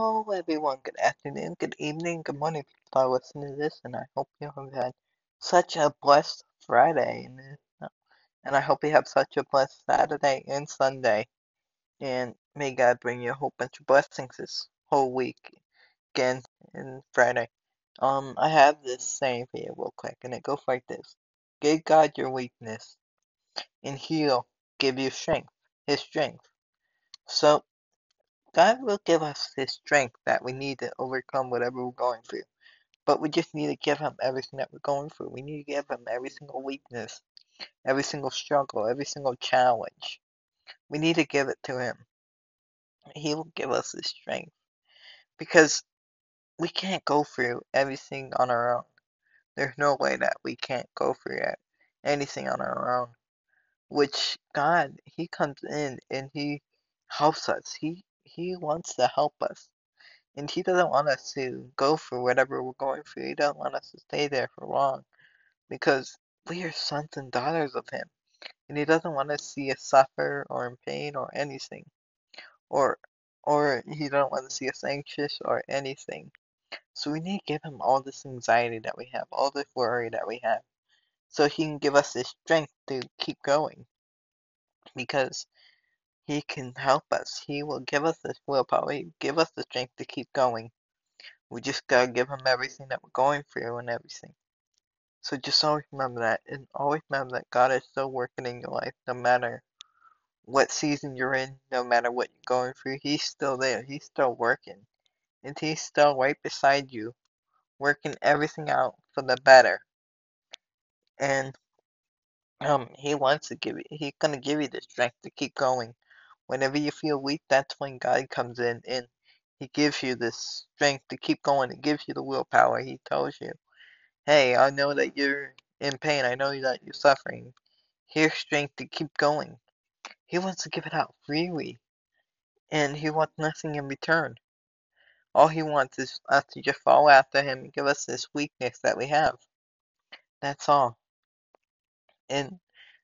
Hello, everyone. Good afternoon, good evening, good morning. People are listening to this, and I hope you have had such a blessed Friday, and I hope you have such a blessed Saturday and Sunday. And may God bring you a whole bunch of blessings this whole week, again, and Friday. Um, I have this saying for you real quick, and it goes like this: Give God your weakness, and He'll give you strength, His strength. So God will give us His strength that we need to overcome whatever we're going through. But we just need to give Him everything that we're going through. We need to give Him every single weakness, every single struggle, every single challenge. We need to give it to Him. He will give us His strength because we can't go through everything on our own. There's no way that we can't go through anything on our own. Which God, He comes in and He helps us. He He wants to help us. And he doesn't want us to go through whatever we're going through. He doesn't want us to stay there for long because we are sons and daughters of him. And he doesn't want to see us suffer or in pain or anything. Or or he doesn't want to see us anxious or anything. So we need to give him all this anxiety that we have, all this worry that we have. So he can give us the strength to keep going. Because he can help us. He will give us this willpower. He will give us the strength to keep going. We just gotta give him everything that we're going through and everything. So just always remember that, and always remember that God is still working in your life, no matter what season you're in, no matter what you're going through. He's still there. He's still working, and He's still right beside you, working everything out for the better. And um, He wants to give you. He's gonna give you the strength to keep going. Whenever you feel weak, that's when God comes in and He gives you the strength to keep going. He gives you the willpower. He tells you. Hey, I know that you're in pain. I know that you're suffering. Here's strength to keep going. He wants to give it out freely, and he wants nothing in return. All he wants is us to just follow after him and give us this weakness that we have. That's all. And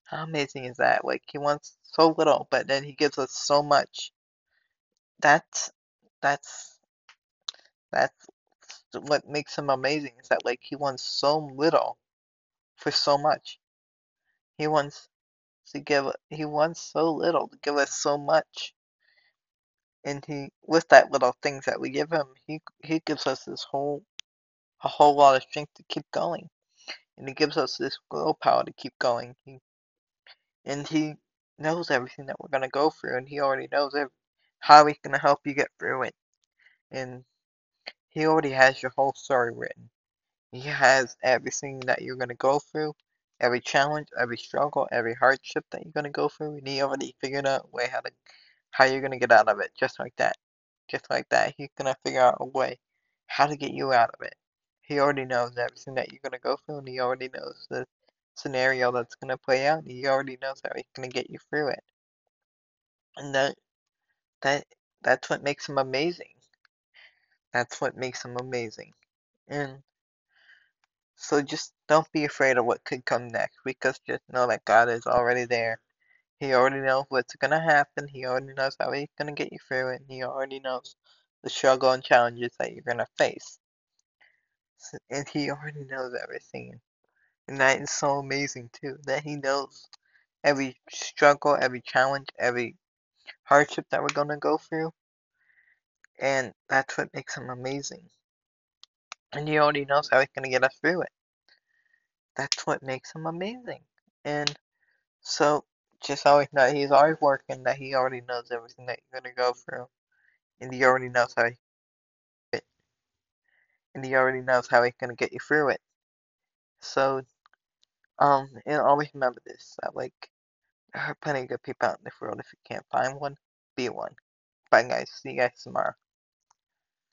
how amazing is that? Like, he wants so little, but then he gives us so much. That's, that's, that's what makes him amazing, is that, like, he wants so little for so much. He wants to give he wants so little to give us so much and he with that little things that we give him he he gives us this whole a whole lot of strength to keep going and he gives us this willpower to keep going he, and he knows everything that we're to go through and he already knows every, how he's to help you get through it and he already has your whole story written he has everything that you're to go through every challenge, every struggle, every hardship that you're gonna go through, and he already figured out a way how to how you're gonna get out of it, just like that. Just like that. He's gonna figure out a way how to get you out of it. He already knows everything that you're gonna go through and he already knows the scenario that's gonna play out he already knows how he's gonna get you through it. And that that that's what makes him amazing. That's what makes him amazing. And so just don't be afraid of what could come next because just know that God is already there. He already knows what's gonna happen. He already knows how he's gonna get you through it. He already knows the struggle and challenges that you're gonna face. And he already knows everything. And that is so amazing too. That he knows every struggle, every challenge, every hardship that we're gonna go through. And that's what makes him amazing. And he already knows how he's gonna get us through it. That's what makes him amazing. And so just always know he's always working, that he already knows everything that you're gonna go through. And he already knows how he. And he already knows how he's gonna get you through it. So um and always remember this, that like there are plenty of good people out in this world. If you can't find one, be one. Bye guys, see you guys tomorrow.